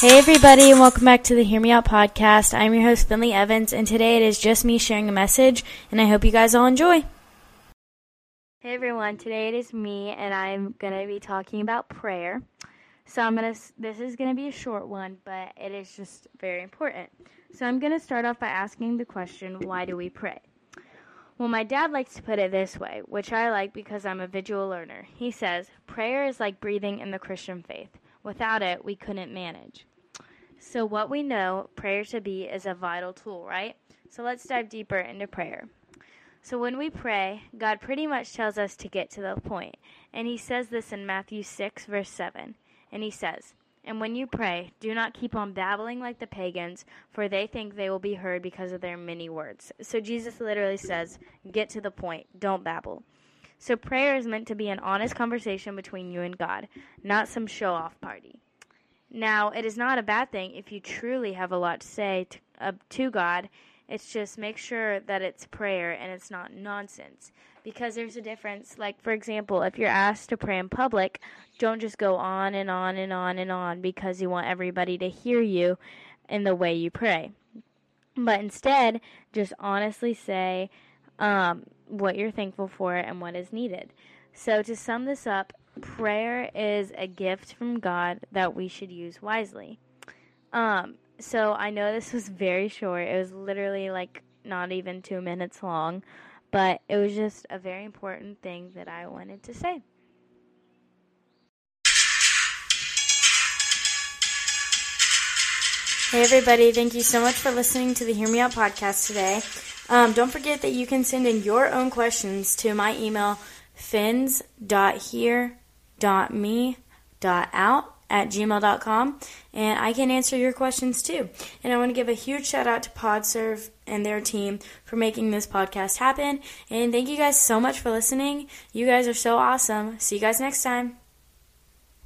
Hey, everybody, and welcome back to the Hear Me Out podcast. I'm your host, Finley Evans, and today it is just me sharing a message, and I hope you guys all enjoy. Hey, everyone, today it is me, and I'm going to be talking about prayer. So, I'm going to, this is going to be a short one, but it is just very important. So, I'm going to start off by asking the question, why do we pray? Well, my dad likes to put it this way, which I like because I'm a visual learner. He says, prayer is like breathing in the Christian faith. Without it, we couldn't manage. So, what we know prayer to be is a vital tool, right? So, let's dive deeper into prayer. So, when we pray, God pretty much tells us to get to the point. And He says this in Matthew 6, verse 7. And He says, And when you pray, do not keep on babbling like the pagans, for they think they will be heard because of their many words. So, Jesus literally says, Get to the point, don't babble. So, prayer is meant to be an honest conversation between you and God, not some show off party. Now, it is not a bad thing if you truly have a lot to say to, uh, to God. It's just make sure that it's prayer and it's not nonsense. Because there's a difference. Like, for example, if you're asked to pray in public, don't just go on and on and on and on because you want everybody to hear you in the way you pray. But instead, just honestly say um, what you're thankful for and what is needed. So, to sum this up, prayer is a gift from God that we should use wisely. Um, so I know this was very short. It was literally like not even two minutes long, but it was just a very important thing that I wanted to say. Hey, everybody. Thank you so much for listening to the Hear Me Out podcast today. Um, don't forget that you can send in your own questions to my email, fins.here me.out at gmail.com and I can answer your questions too. And I want to give a huge shout out to PodServe and their team for making this podcast happen. And thank you guys so much for listening. You guys are so awesome. See you guys next time.